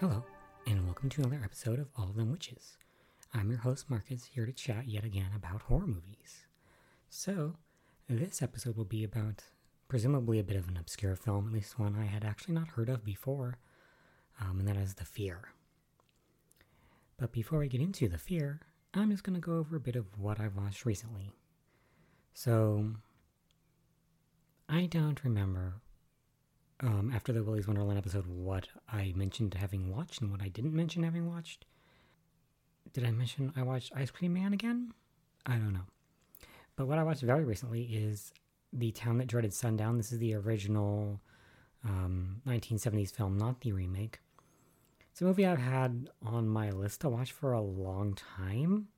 Hello, and welcome to another episode of All Them Witches. I'm your host, Marcus, here to chat yet again about horror movies. So, this episode will be about presumably a bit of an obscure film, at least one I had actually not heard of before, um, and that is The Fear. But before we get into The Fear, I'm just going to go over a bit of what I've watched recently. So, I don't remember um, after the Willy's Wonderland episode what I mentioned having watched and what I didn't mention having watched. Did I mention I watched Ice Cream Man again? I don't know. But what I watched very recently is The Town That Dreaded Sundown. This is the original um, 1970s film, not the remake. It's a movie I've had on my list to watch for a long time.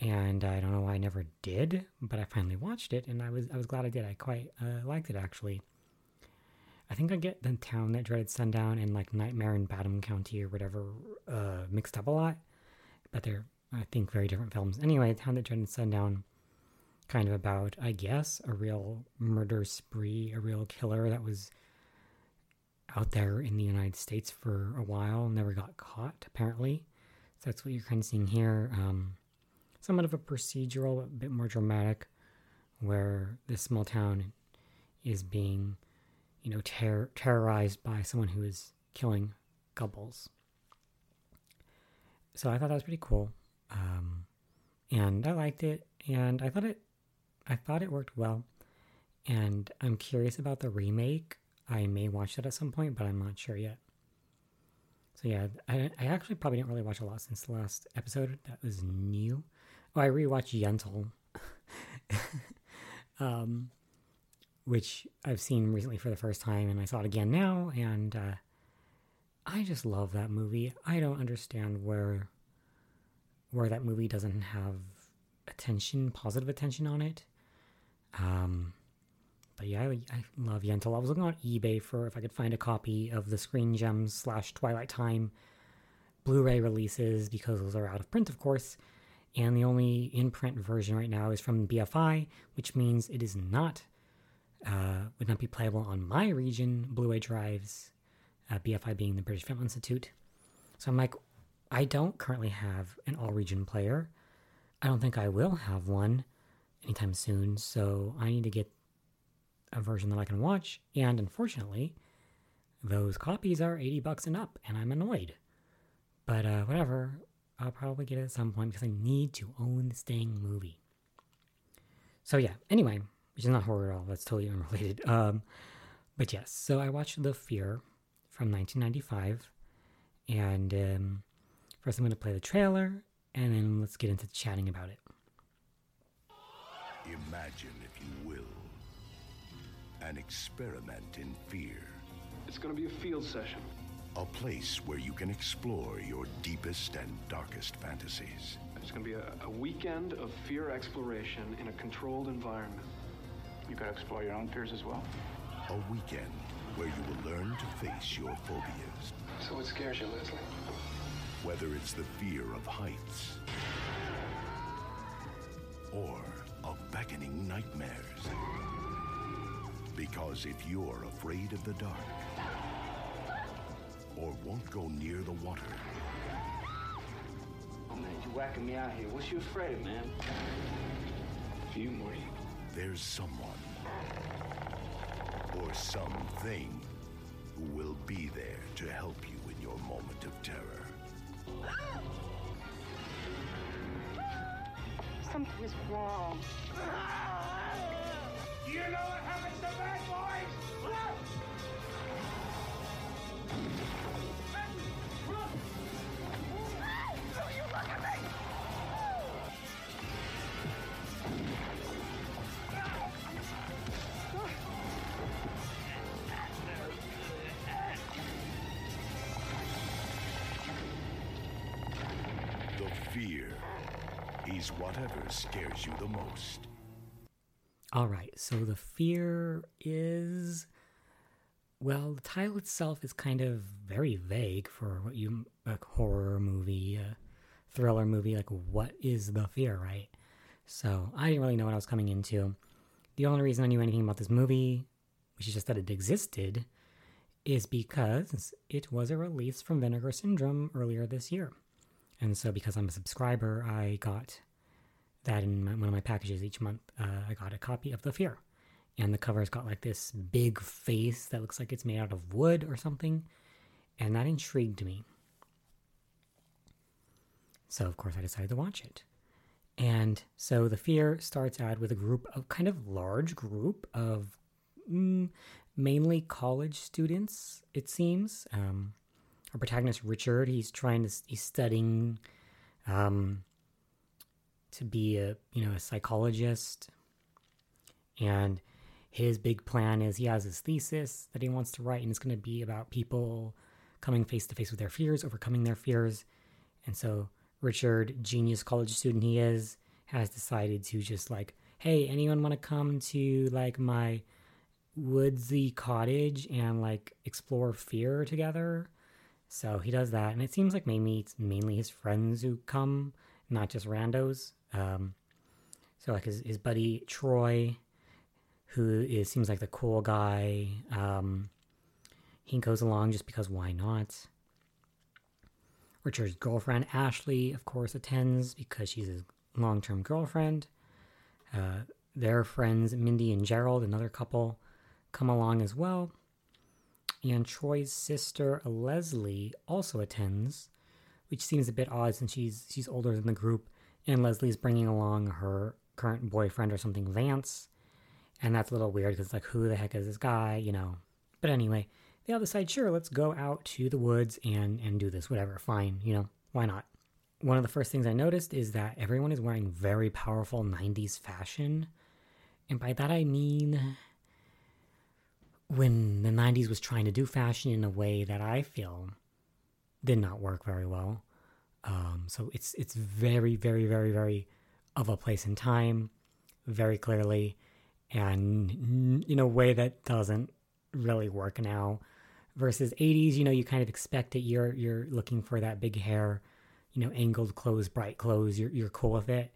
And I don't know why I never did, but I finally watched it, and I was I was glad I did. I quite uh, liked it actually. I think I get the town that dreaded sundown and like Nightmare in Badham County or whatever uh, mixed up a lot, but they're I think very different films. Anyway, town that dreaded sundown, kind of about I guess a real murder spree, a real killer that was out there in the United States for a while, never got caught apparently. So that's what you're kind of seeing here. Um, somewhat of a procedural, a bit more dramatic, where this small town is being you know, ter- terrorized by someone who is killing couples. So I thought that was pretty cool, um, and I liked it, and I thought it, I thought it worked well, and I'm curious about the remake. I may watch that at some point, but I'm not sure yet. So yeah, I, I actually probably didn't really watch a lot since the last episode. That was new. Oh, I rewatched Yentl. um, which I've seen recently for the first time, and I saw it again now, and uh, I just love that movie. I don't understand where where that movie doesn't have attention, positive attention on it. Um, but yeah, I, I love Yentl. I was looking on eBay for if I could find a copy of the Screen Gems slash Twilight Time Blu-ray releases because those are out of print, of course. And the only in-print version right now is from BFI, which means it is not uh, would not be playable on my region Blu-ray drives, uh, BFI being the British Film Institute. So I'm like, I don't currently have an all-region player. I don't think I will have one anytime soon. So I need to get a version that I can watch. And unfortunately, those copies are 80 bucks and up, and I'm annoyed. But uh, whatever, I'll probably get it at some point because I need to own this dang movie. So yeah, anyway, which is not horror at all. That's totally unrelated. Um, but yes, so I watched The Fear from 1995, and um, first I'm going to play the trailer, and then let's get into chatting about it. Imagine, if you will, an experiment in fear. It's going to be a field session. A place where you can explore your deepest and darkest fantasies. It's going to be a, a weekend of fear exploration in a controlled environment. You gotta explore your own fears as well. A weekend where you will learn to face your phobias. So what scares you, Leslie? Whether it's the fear of heights or of beckoning nightmares. Because if you're afraid of the dark or won't go near the water, Oh man, you're whacking me out here. What's you afraid of, man? You, Morty. There's someone or something who will be there to help you in your moment of terror. Something is wrong. You know what happens to bad boys? The is whatever scares you the most. All right, so the fear is. Well, the title itself is kind of very vague for what you like horror movie, uh, thriller movie. Like, what is the fear, right? So I didn't really know what I was coming into. The only reason I knew anything about this movie, which is just that it existed, is because it was a release from Vinegar Syndrome earlier this year. And so, because I'm a subscriber, I got that in my, one of my packages each month. Uh, I got a copy of The Fear. And the cover's got like this big face that looks like it's made out of wood or something. And that intrigued me. So, of course, I decided to watch it. And so the fear starts out with a group of kind of large group of mm, mainly college students, it seems. Um, our protagonist Richard, he's trying to he's studying um, to be a you know a psychologist, and his big plan is he has his thesis that he wants to write, and it's going to be about people coming face to face with their fears, overcoming their fears, and so Richard, genius college student he is, has decided to just like, hey, anyone want to come to like my woodsy cottage and like explore fear together? So he does that, and it seems like maybe it's mainly his friends who come, not just randos. Um, so like his his buddy Troy, who is seems like the cool guy. Um, he goes along just because why not? Richard's girlfriend, Ashley, of course, attends because she's his long term girlfriend. Uh, their friends, Mindy and Gerald, another couple, come along as well. And Troy's sister, Leslie, also attends, which seems a bit odd since she's she's older than the group, and Leslie's bringing along her current boyfriend or something, Vance. And that's a little weird because, like, who the heck is this guy, you know? But anyway, they all decide, sure, let's go out to the woods and and do this. Whatever, fine, you know, why not? One of the first things I noticed is that everyone is wearing very powerful 90s fashion. And by that I mean when the 90s was trying to do fashion in a way that I feel did not work very well. Um, so it's it's very very very very of a place in time, very clearly, and in a way that doesn't really work now. Versus 80s you know you kind of expect it. You're you're looking for that big hair you know angled clothes bright clothes. You're, you're cool with it.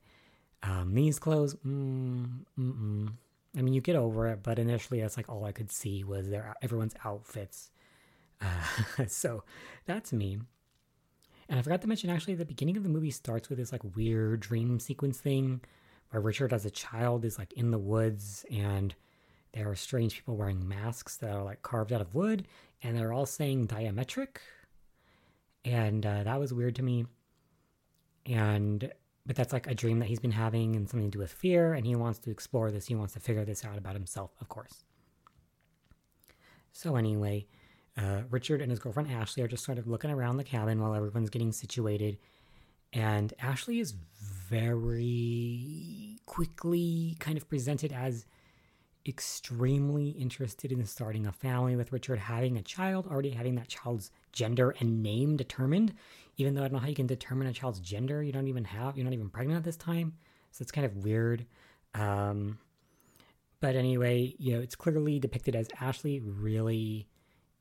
Um, these clothes mm, mm-mm. i mean you get over it but initially that's like all i could see was their everyone's outfits uh, so that's me and i forgot to mention actually the beginning of the movie starts with this like weird dream sequence thing where richard as a child is like in the woods and there are strange people wearing masks that are like carved out of wood, and they're all saying diametric. And uh, that was weird to me. And but that's like a dream that he's been having and something to do with fear, and he wants to explore this. He wants to figure this out about himself, of course. So anyway, uh, Richard and his girlfriend Ashley are just sort of looking around the cabin while everyone's getting situated, and Ashley is very quickly kind of presented as extremely interested in starting a family with Richard, having a child, already having that child's gender and name determined. Even though I don't know how you can determine a child's gender, you don't even have, you're not even pregnant at this time. So it's kind of weird. Um, but anyway, you know, it's clearly depicted as Ashley really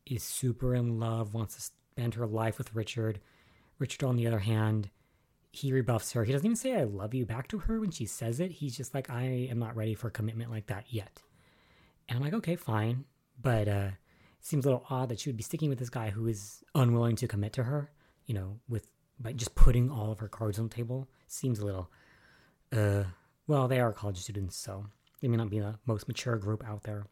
is super in love, wants to spend her life with Richard. Richard, on the other hand, he rebuffs her. He doesn't even say I love you back to her when she says it. He's just like, I am not ready for a commitment like that yet. And I'm like, okay, fine. But uh, it seems a little odd that she would be sticking with this guy who is unwilling to commit to her, you know, with by just putting all of her cards on the table. Seems a little, uh, well, they are college students, so they may not be the most mature group out there.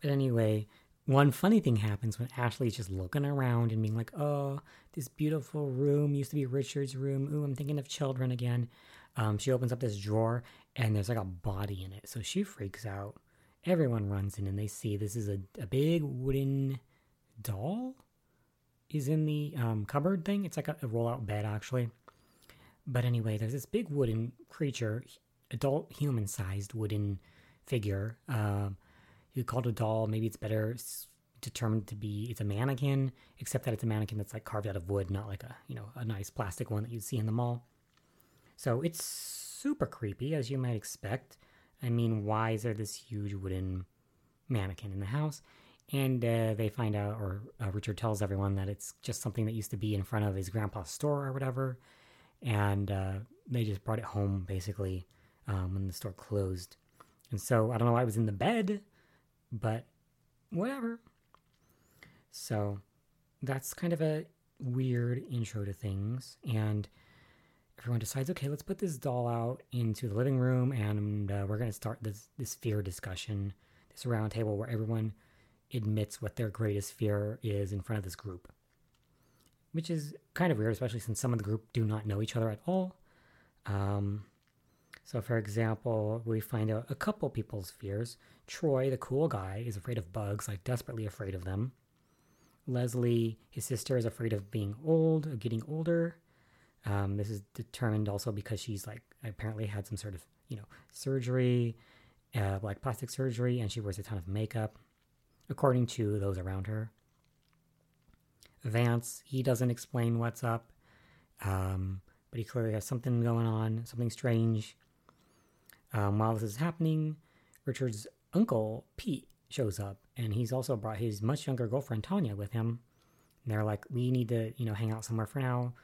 But anyway, one funny thing happens when Ashley's just looking around and being like, oh, this beautiful room used to be Richard's room. Ooh, I'm thinking of children again. Um, she opens up this drawer and there's like a body in it. So she freaks out. Everyone runs in and they see this is a, a big wooden doll is in the um, cupboard thing. It's like a, a roll-out bed actually. But anyway, there's this big wooden creature, adult human-sized wooden figure. Um, you call it a doll. Maybe it's better determined to be it's a mannequin, except that it's a mannequin that's like carved out of wood, not like a you know a nice plastic one that you'd see in the mall. So it's super creepy, as you might expect. I mean, why is there this huge wooden mannequin in the house? And uh, they find out, or uh, Richard tells everyone that it's just something that used to be in front of his grandpa's store or whatever. And uh, they just brought it home basically um, when the store closed. And so I don't know why it was in the bed, but whatever. So that's kind of a weird intro to things. And everyone decides, okay, let's put this doll out into the living room and uh, we're going to start this, this fear discussion, this roundtable where everyone admits what their greatest fear is in front of this group. Which is kind of weird, especially since some of the group do not know each other at all. Um, so, for example, we find out a couple people's fears. Troy, the cool guy, is afraid of bugs, like desperately afraid of them. Leslie, his sister, is afraid of being old, of getting older. Um, this is determined also because she's like apparently had some sort of you know surgery, uh, like plastic surgery, and she wears a ton of makeup, according to those around her. Vance, he doesn't explain what's up, um, but he clearly has something going on, something strange. Um, while this is happening, Richard's uncle Pete shows up, and he's also brought his much younger girlfriend Tanya with him. And they're like, "We need to, you know, hang out somewhere for now."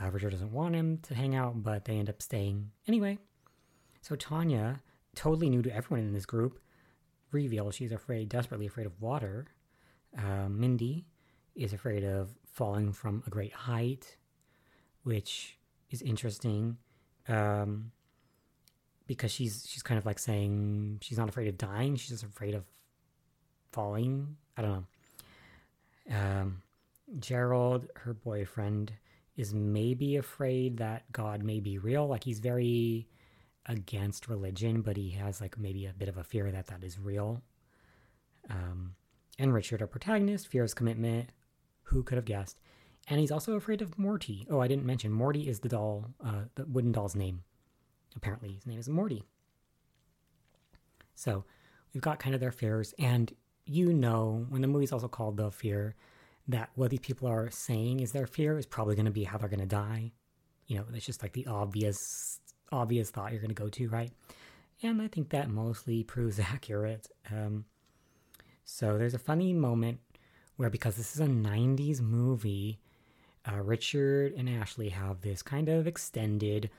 Uh, Richard doesn't want him to hang out, but they end up staying anyway. So Tanya, totally new to everyone in this group, reveals she's afraid, desperately afraid of water. Uh, Mindy is afraid of falling from a great height, which is interesting. Um, because she's she's kind of like saying she's not afraid of dying, she's just afraid of falling. I don't know. Um, Gerald, her boyfriend, is maybe afraid that God may be real. Like he's very against religion, but he has like maybe a bit of a fear that that is real. Um, and Richard, our protagonist, fears commitment. Who could have guessed? And he's also afraid of Morty. Oh, I didn't mention Morty is the doll, uh, the wooden doll's name. Apparently, his name is Morty. So we've got kind of their fears, and you know, when the movie's also called The Fear, that what these people are saying is their fear is probably going to be how they're going to die. You know, that's just like the obvious, obvious thought you're going to go to, right? And I think that mostly proves accurate. Um, so there's a funny moment where, because this is a 90s movie, uh, Richard and Ashley have this kind of extended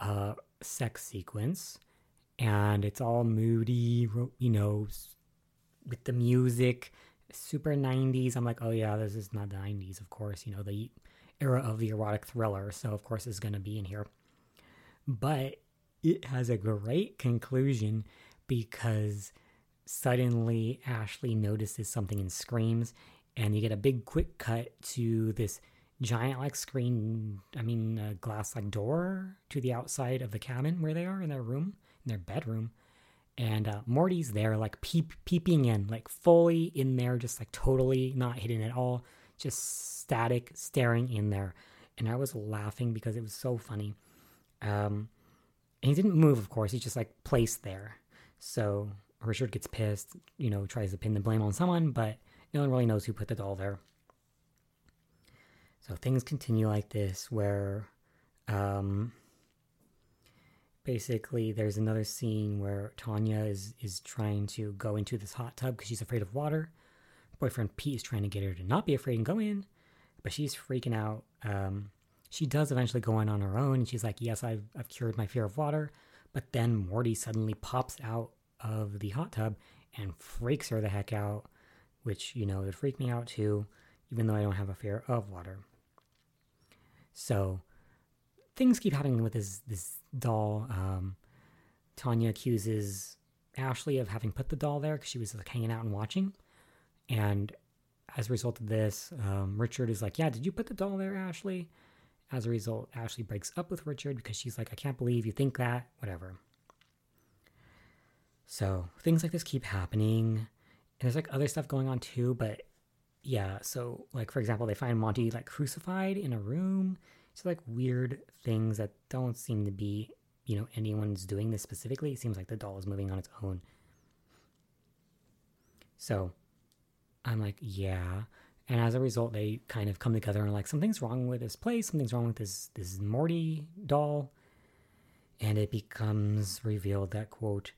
uh, sex sequence, and it's all moody, you know, with the music, super 90s. I'm like, oh yeah, this is not the 90s, of course, you know, the era of the erotic thriller, so of course it's going to be in here. But it has a great conclusion because suddenly Ashley notices something and screams, and you get a big quick cut to this giant like screen i mean glass like door to the outside of the cabin where they are in their room in their bedroom. And uh, morty's there like peep peeping in like fully in there just like totally not hidden at all just static staring in there. And i was laughing because it was so funny. Um and he didn't move of course he's just like placed there. So richard gets pissed you know tries to pin the blame on someone but no one really knows who put the doll there so things continue like this, where um, basically there's another scene where Tanya is is trying to go into this hot tub because she's afraid of water. Boyfriend Pete is trying to get her to not be afraid and go in, but she's freaking out. Um, she does eventually go in on her own, and she's like, "Yes, I've I've cured my fear of water." But then Morty suddenly pops out of the hot tub and freaks her the heck out, which you know would freak me out too, even though I don't have a fear of water. So things keep happening with this this doll. Um, Tanya accuses Ashley of having put the doll there because she was like hanging out and watching. And as a result of this, um, Richard is like, "Yeah, did you put the doll there, Ashley?" As a result, Ashley breaks up with Richard because she's like, "I can't believe you think that." Whatever. So things like this keep happening, and there's like other stuff going on too. But yeah, so like for example, they find Morty like crucified in a room. It's like weird things that don't seem to be, you know, anyone's doing this specifically. It seems like the doll is moving on its own. So I'm like, yeah. And as a result, they kind of come together and like, something's wrong with this place, something's wrong with this this Morty doll. And it becomes revealed that quote,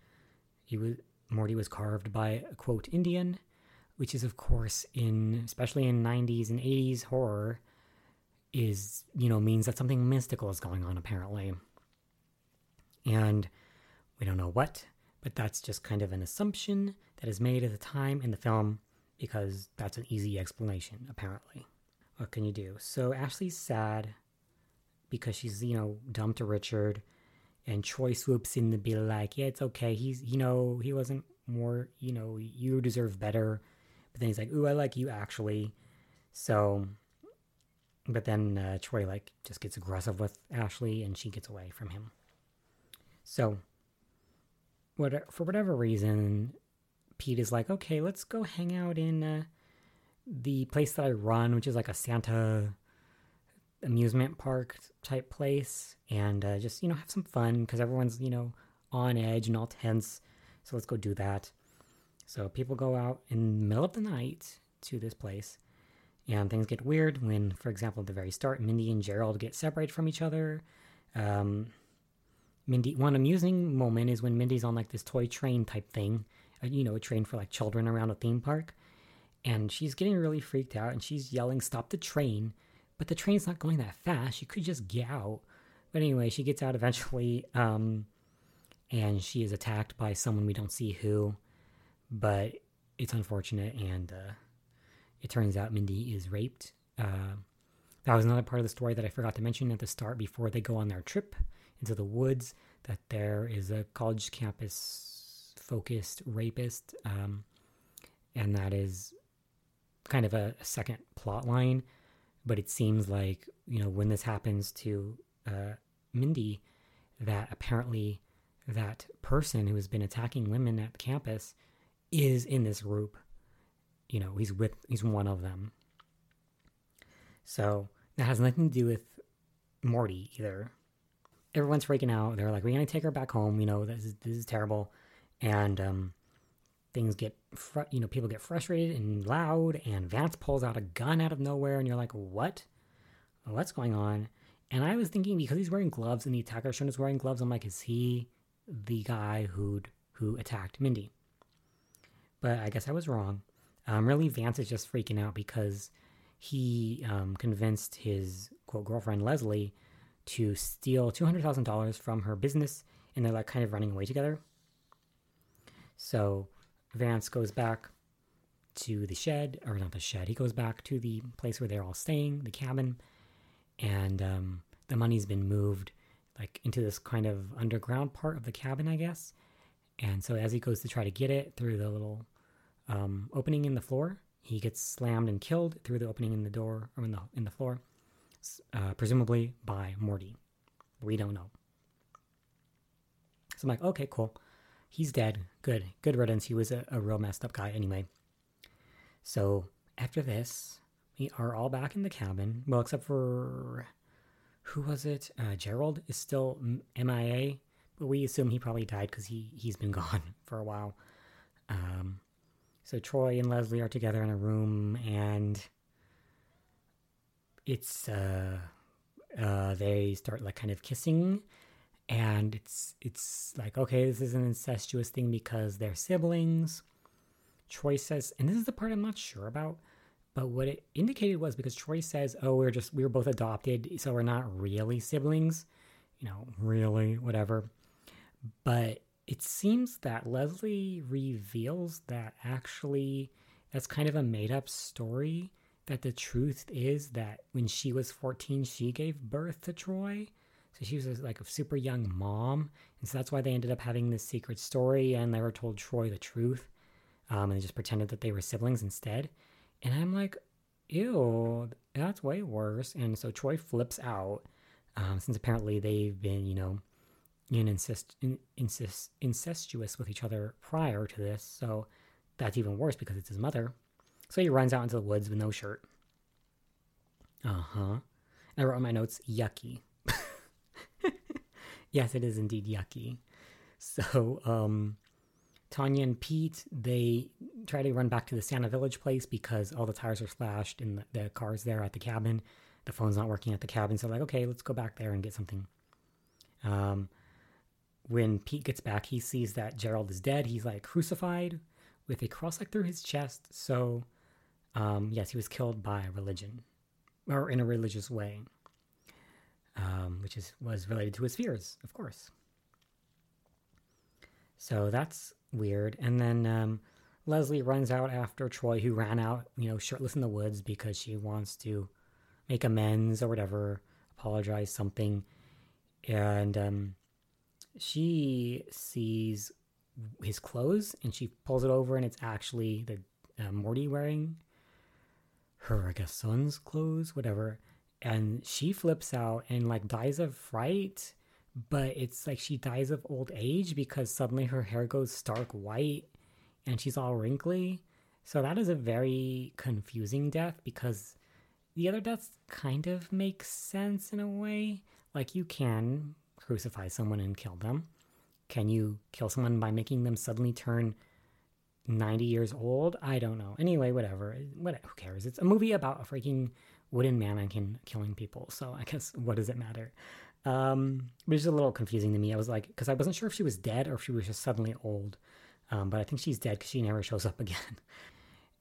he was Morty was carved by a quote Indian which is of course in especially in 90s and 80s horror is you know means that something mystical is going on apparently and we don't know what but that's just kind of an assumption that is made at the time in the film because that's an easy explanation, apparently. What can you do? So Ashley's sad because she's, you know, dumped to Richard. And Troy swoops in to be like, yeah, it's okay. He's, you know, he wasn't more, you know, you deserve better. But then he's like, ooh, I like you actually. So, but then uh, Troy, like, just gets aggressive with Ashley and she gets away from him. So, what, for whatever reason, Pete is like, okay, let's go hang out in uh, the place that I run, which is like a Santa amusement park type place, and uh, just you know have some fun because everyone's you know on edge and all tense. So let's go do that. So people go out in the middle of the night to this place, and things get weird when, for example, at the very start, Mindy and Gerald get separated from each other. Um, Mindy, one amusing moment is when Mindy's on like this toy train type thing, you know, a train for like children around a theme park. And she's getting really freaked out and she's yelling, Stop the train. But the train's not going that fast. She could just get out. But anyway, she gets out eventually. Um, and she is attacked by someone we don't see who. But it's unfortunate. And uh, it turns out Mindy is raped. Uh, that was another part of the story that I forgot to mention at the start before they go on their trip into the woods that there is a college campus focused rapist, um, and that is kind of a, a, second plot line. But it seems like you know when this happens to uh, Mindy, that apparently that person who has been attacking women at campus is in this group. You know, he's with he's one of them. So that has nothing to do with Morty either. Everyone's freaking out. They're like, "We're gonna take her back home." You know, this is this is terrible and um, things get fr- you know people get frustrated and loud and vance pulls out a gun out of nowhere and you're like what what's going on and i was thinking because he's wearing gloves and the attacker shown is wearing gloves i'm like is he the guy who'd who attacked mindy but i guess i was wrong um, really vance is just freaking out because he um, convinced his quote girlfriend leslie to steal $200000 from her business and they're like kind of running away together so Vance goes back to the shed, or not the shed, he goes back to the place where they're all staying, the cabin, and um, the money's been moved like into this kind of underground part of the cabin, I guess. And so as he goes to try to get it through the little um, opening in the floor, he gets slammed and killed through the opening in the door or in the in the floor, uh, presumably by Morty. We don't know. So I'm like, okay, cool he's dead. Good. Good riddance. He was a, a real messed up guy anyway. So after this, we are all back in the cabin. Well, except for who was it? Uh, Gerald is still MIA, we assume he probably died because he he's been gone for a while. Um, so Troy and Leslie are together in a room, and it's uh, uh, they start like kind of kissing, and it's it's like okay this is an incestuous thing because they're siblings. Troy says and this is the part i'm not sure about but what it indicated was because troy says oh we're just we were both adopted so we're not really siblings. You know really whatever but it seems that leslie reveals that actually that's kind of a made up story that the truth is that when she was 14 she gave birth to troy so she was like a super young mom, and so that's why they ended up having this secret story, and never told Troy the truth, um, and they just pretended that they were siblings instead. And I'm like, ew, that's way worse. And so Troy flips out, um, since apparently they've been, you know, in incest, in, incest, incestuous with each other prior to this. So that's even worse because it's his mother. So he runs out into the woods with no shirt. Uh huh. I wrote in my notes, yucky. yes, it is indeed yucky. So, um, Tanya and Pete, they try to run back to the Santa Village place because all the tires are slashed and the, the car's there at the cabin. The phone's not working at the cabin. So, like, okay, let's go back there and get something. Um, when Pete gets back, he sees that Gerald is dead. He's like crucified with a cross like through his chest. So, um, yes, he was killed by religion or in a religious way um, which is was related to his fears, of course. So that's weird. And then um, Leslie runs out after Troy, who ran out, you know, shirtless in the woods because she wants to make amends or whatever, apologize something, and um, she sees his clothes and she pulls it over, and it's actually the uh, Morty wearing her, I guess, son's clothes, whatever. And she flips out and like dies of fright, but it's like she dies of old age because suddenly her hair goes stark white and she's all wrinkly. So that is a very confusing death because the other deaths kind of make sense in a way. Like you can crucify someone and kill them. Can you kill someone by making them suddenly turn 90 years old? I don't know. Anyway, whatever. What who cares? It's a movie about a freaking wooden mannequin killing people. So I guess what does it matter? Um, it's a little confusing to me. I was like, because I wasn't sure if she was dead or if she was just suddenly old. Um, but I think she's dead because she never shows up again.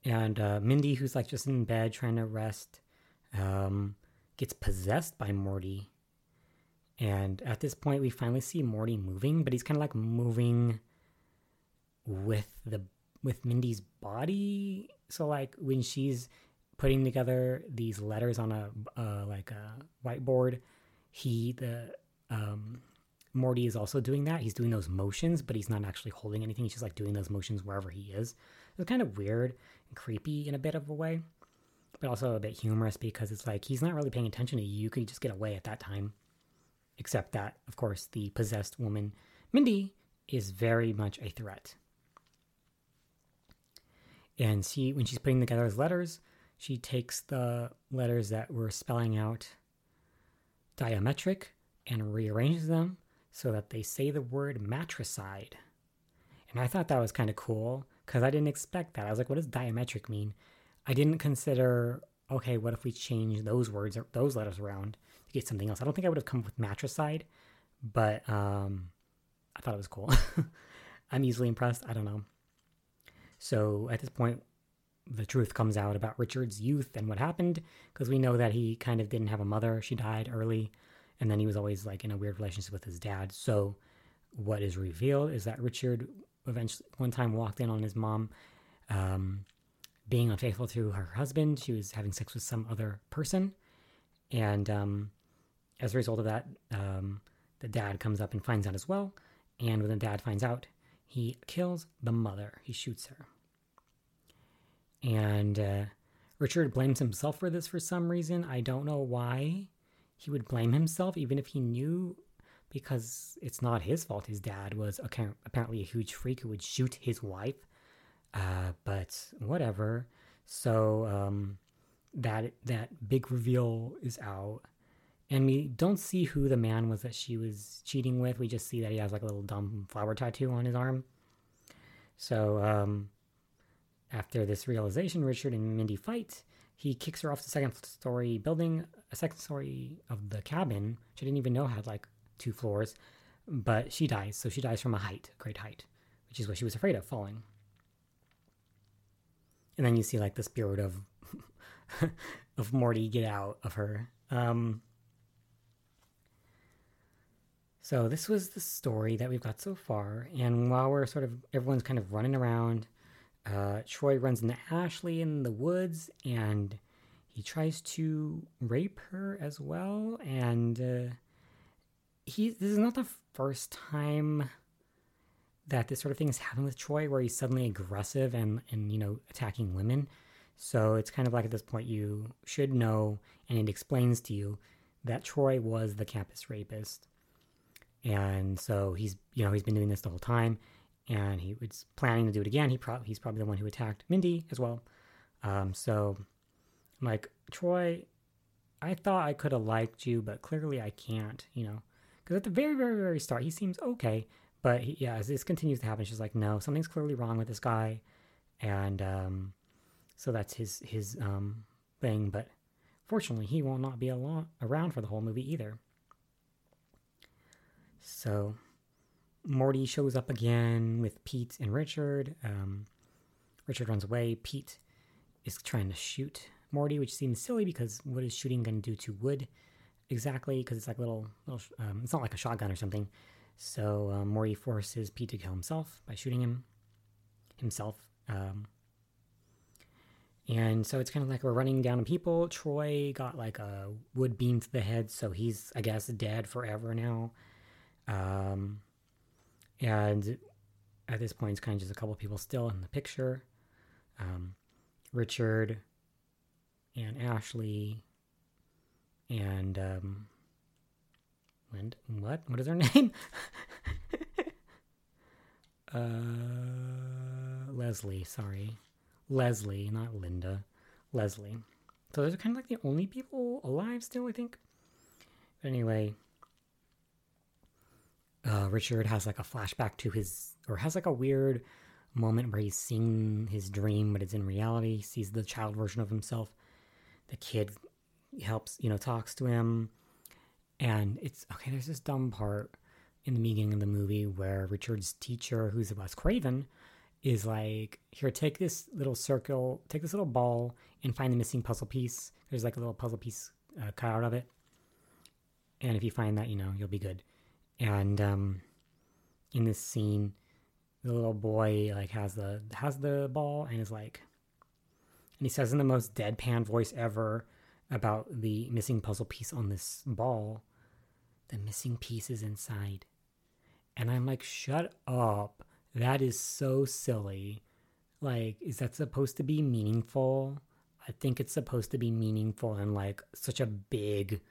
and uh, Mindy, who's like just in bed trying to rest, um, gets possessed by Morty. And at this point, we finally see Morty moving, but he's kind of like moving with the with Mindy's body. So like when she's putting together these letters on a uh, like a whiteboard, he the um, Morty is also doing that. He's doing those motions, but he's not actually holding anything. He's just like doing those motions wherever he is. It's kind of weird and creepy in a bit of a way, but also a bit humorous because it's like he's not really paying attention to you. You could just get away at that time. Except that, of course, the possessed woman, Mindy, is very much a threat. And she, when she's putting together his letters, she takes the letters that were spelling out diametric and rearranges them so that they say the word matricide. And I thought that was kind of cool because I didn't expect that. I was like, what does diametric mean? I didn't consider, okay, what if we change those words or those letters around get something else? I don't think I would have come up with matricide, but um, I thought it was cool. I'm easily impressed. I don't know. So at this point, the truth comes out about Richard's youth and what happened because we know that he kind of didn't have a mother. She died early, and then he was always like in a weird relationship with his dad. So what is revealed is that Richard eventually one time walked in on his mom um, being unfaithful to her husband. She was having sex with some other person, and um, as a result of that, um, the dad comes up and finds out as well. And when the dad finds out, he kills the mother. He shoots her. And uh, Richard blames himself for this for some reason. I don't know why he would blame himself, even if he knew, because it's not his fault. His dad was apparently a huge freak who would shoot his wife. Uh, but whatever. So um, that that big reveal is out, and we don't see who the man was that she was cheating with. We just see that he has like a little dumb flower tattoo on his arm. So um, after this realization, Richard and Mindy fight. He kicks her off the second story building, a second story of the cabin, She didn't even know had like two floors, but she dies. So she dies from a height, great height, which is what she was afraid of falling. And then you see like the spirit of of Morty get out of her. Um, so this was the story that we've got so far, and while we're sort of everyone's kind of running around uh, Troy runs into Ashley in the woods and he tries to rape her as well. And uh, he this is not the first time that this sort of thing has happened with Troy, where he's suddenly aggressive and and you know attacking women. So it's kind of like at this point you should know, and it explains to you that Troy was the campus rapist, and so he's you know he's been doing this the whole time and he was planning to do it again. He pro- he's probably the one who attacked Mindy as well. Um, so I'm like, Troy, I thought I could have liked you, but clearly I can't, you know, because at the very, very, very start, he seems okay. But he, yeah, as this continues to happen, she's like, no, something's clearly wrong with this guy. And um, so that's his, his um, thing. But fortunately, he will not be a lot around for the whole movie either. So Morty shows up again with Pete and Richard. Um, Richard runs away. Pete is trying to shoot Morty, which seems silly because what is shooting going to do to wood exactly? Because it's like little, little um, it's not like a shotgun or something. So um, Morty forces Pete to kill himself by shooting him himself. Um, and so it's kind of like we're running down people. Troy got like a wood beam to the head, so he's, I guess, dead forever now. Um, and at this point, it's kind of just a couple people still in the picture. Um, Richard and Ashley and um, Lind. What? What is her name? uh, Leslie. Sorry, Leslie, not Linda. Leslie. So those are kind of like the only people alive still, I think. But anyway, uh, Richard has like a flashback to his, or has like a weird moment where he's seeing his dream, but it's in reality. He sees the child version of himself. The kid helps, you know, talks to him. And it's okay, there's this dumb part in the beginning of the movie where Richard's teacher, who's Wes Craven, is like, Here, take this little circle, take this little ball, and find the missing puzzle piece. There's like a little puzzle piece uh, cut out of it. And if you find that, you know, you'll be good. And um, in this scene, the little boy like has the has the ball and is like and he says in the most deadpan voice ever about the missing puzzle piece on this ball the missing piece is inside. And i'm like shut up. That is so silly. Like is that supposed to be meaningful? I think it's supposed to be meaningful and like such a big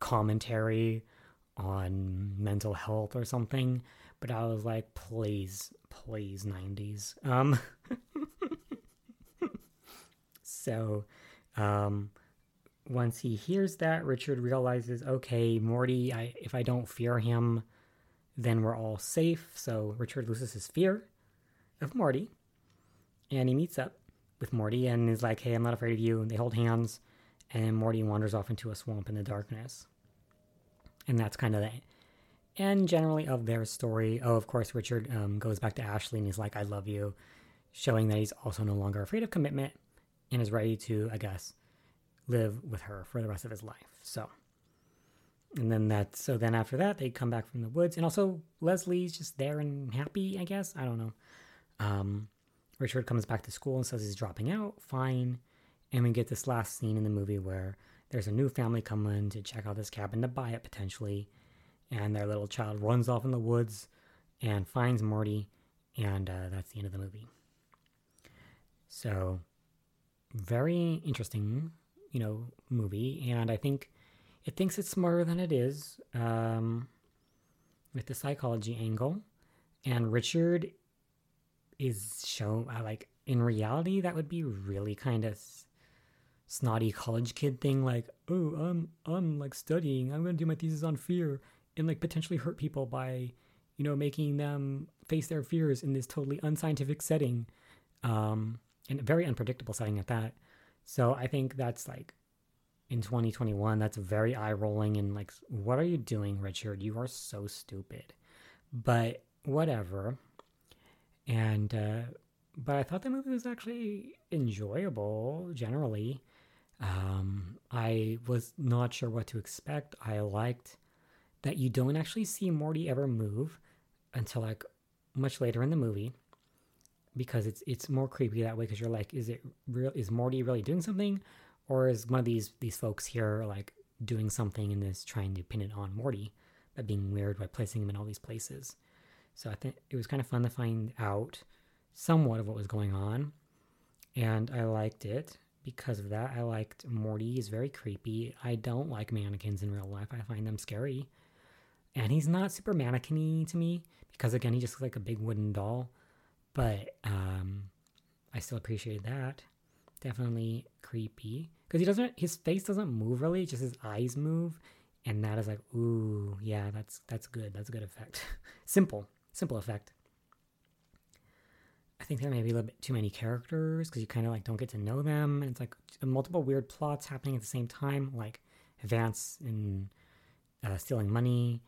commentary on mental health or something but I was like, please, please, 90s. Um, so, um, once he hears that, Richard realizes, okay, Morty, I, if I don't fear him, then we're all safe. So Richard loses his fear of Morty, and he meets up with Morty and is like, hey, I'm not afraid of you. And they hold hands, and Morty wanders off into a swamp in the darkness. And that's kind of the and generally of their story. Oh, of course, Richard um, goes back to Ashley and he's like, I love you, showing that he's also no longer afraid of commitment and is ready to, I guess, live with her for the rest of his life. So, and then that, so then after that, they come back from the woods. And also, Leslie's just there and happy, I guess. I don't know. Um, Richard comes back to school and says he's dropping out. Fine. And we get this last scene in the movie where there's a new family coming to check out this cabin to buy it potentially. And their little child runs off in the woods and finds Morty, and uh, that's the end of the movie. So, very interesting, you know, movie, and I think it thinks it's smarter than it is um, with the psychology angle, and Richard is shown uh, like in reality that would be really kind of snotty college kid thing like oh i'm i'm like studying. I'm gonna do my thesis on fear and like potentially hurt people by you know making them face their fears in this totally unscientific setting um and a very unpredictable setting at that. So i think that's like in 2021 that's very eye rolling and like what are you doing richard? You are so stupid. But whatever. And uh but i thought the movie was actually enjoyable generally um i was not sure what to expect. I liked that you don't actually see Morty ever move until like much later in the movie because it's it's more creepy that way because you're like is it real is Morty really doing something? Or is one of these these folks here like doing something and is trying to pin it on Morty by being weird by placing him in all these places? So I think it was kind of fun to find out somewhat of what was going on and I liked it because of that I liked Morty. He's very creepy. I don't like mannequins in real life. I find them scary. And he's not super mannequin to me because again he just looks like a big wooden doll. But um i still appreciate that. Definitely creepy. Because he doesn't his face doesn't move really just his eyes move. And that is like ooh yeah that's that's good. That's a good effect. Simple. Simple effect i think there may be a little bit too many characters because you kind of like don't get to know them and it's like multiple weird plots happening at the same time like vance and uh, stealing money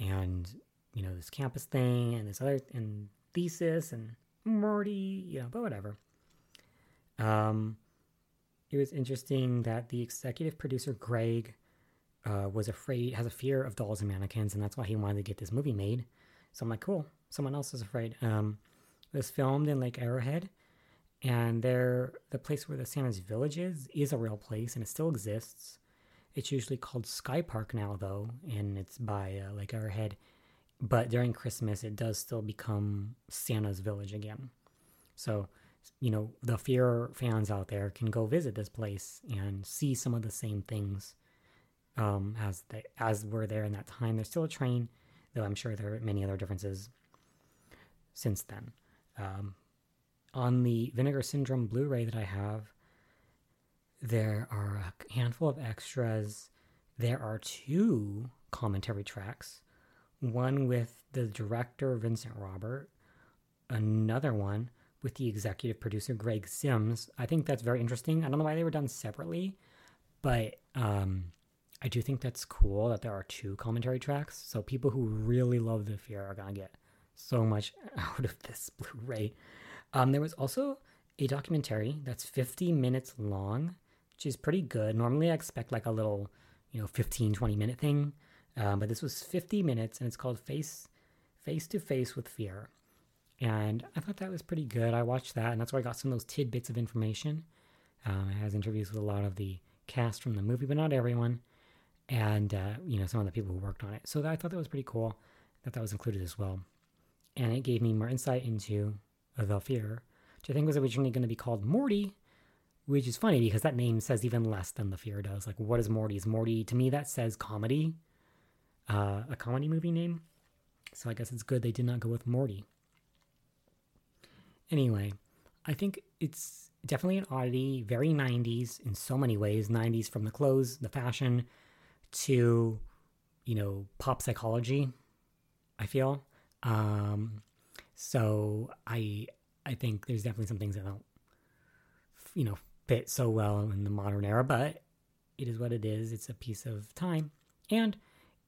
and you know this campus thing and this other and thesis and Morty, you know, but whatever. Um, it was interesting that the executive producer Greg uh, was afraid, has a fear of dolls and mannequins, and that's why he wanted to get this movie made. So I'm like, cool. Someone else is afraid. Um, was filmed in Lake Arrowhead, And there, the place where the Santa's Village is, is a real place and it still exists. It's usually called Sky Park now, though, and it's by uh, Lake Arrowhead. But during Christmas, it does still become Santa's Village again. So, you know, the Fear fans out there can go visit this place and see some of the same things um, as they as were there in that time. There's still a train, though I'm sure there are many other differences since then. Um, on the Vinegar Syndrome Blu-ray that I have, there are a handful of extras. There are two commentary tracks, one with the director Vincent Robert, another one with the executive producer Greg Sims. I think that's very interesting. I don't know why they were done separately, but um, I do think that's cool that there are two commentary tracks. So people who really love the fear are gonna get so much out of this Blu-ray. Um, there was also a documentary that's 50 minutes long, which is pretty good. Normally I expect like a little, you know, 15, 20 minute thing. Um, but this was 50 minutes and it's called Face Face to Face with Fear. And I thought that was pretty good. I watched that and that's where I got some of those tidbits of information. Um, it has interviews with a lot of the cast from the movie, but not everyone. And, uh, you know, some of the people who worked on it. So I thought that was pretty cool that that was included as well. And it gave me more insight into the Fear, which I think was originally going to be called Morty, which is funny because that name says even less than the Fear does. Like, what is Morty? Is Morty to me that says comedy, uh, a comedy movie name. So I guess it's good they did not go with Morty. Anyway, I think it's definitely an oddity, very 90s in so many ways. 90s from the clothes, the fashion, to you know pop psychology. I feel. Um, so I I think there's definitely some things that don't you know fit so well in the modern era, but it is what it is. It's a piece of time, and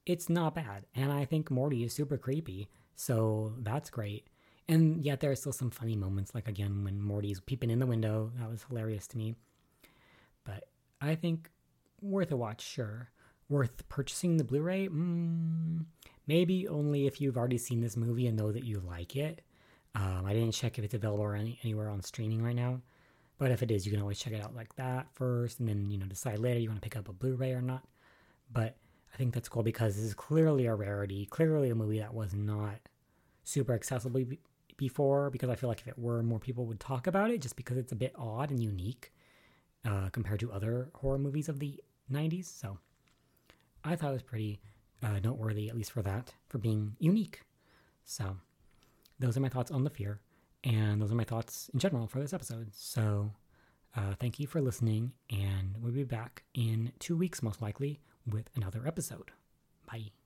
it's not bad. And I think Morty is super creepy, so that's great. And yet there are still some funny moments, like again when Morty's peeping in the window. That was hilarious to me. But I think worth a watch, sure. Worth purchasing the Blu-ray? Mm, maybe only if you've already seen this movie and know that you like it. Um, I didn't check if it's available any, anywhere on streaming right now, but if it is, you can always check it out like that first, and then you know decide later you want to pick up a Blu-ray or not. But I think that's cool because this is clearly a rarity, clearly a movie that was not super accessible before. Because I feel like if it were, more people would talk about it, just because it's a bit odd and unique uh, compared to other horror movies of the '90s. So I thought it was pretty uh, noteworthy, at least for that, for being unique. So, those are my thoughts on The Fear, and those are my thoughts in general for this episode. So, uh, thank you for listening, and we'll be back in two weeks, most likely, with another episode. Bye.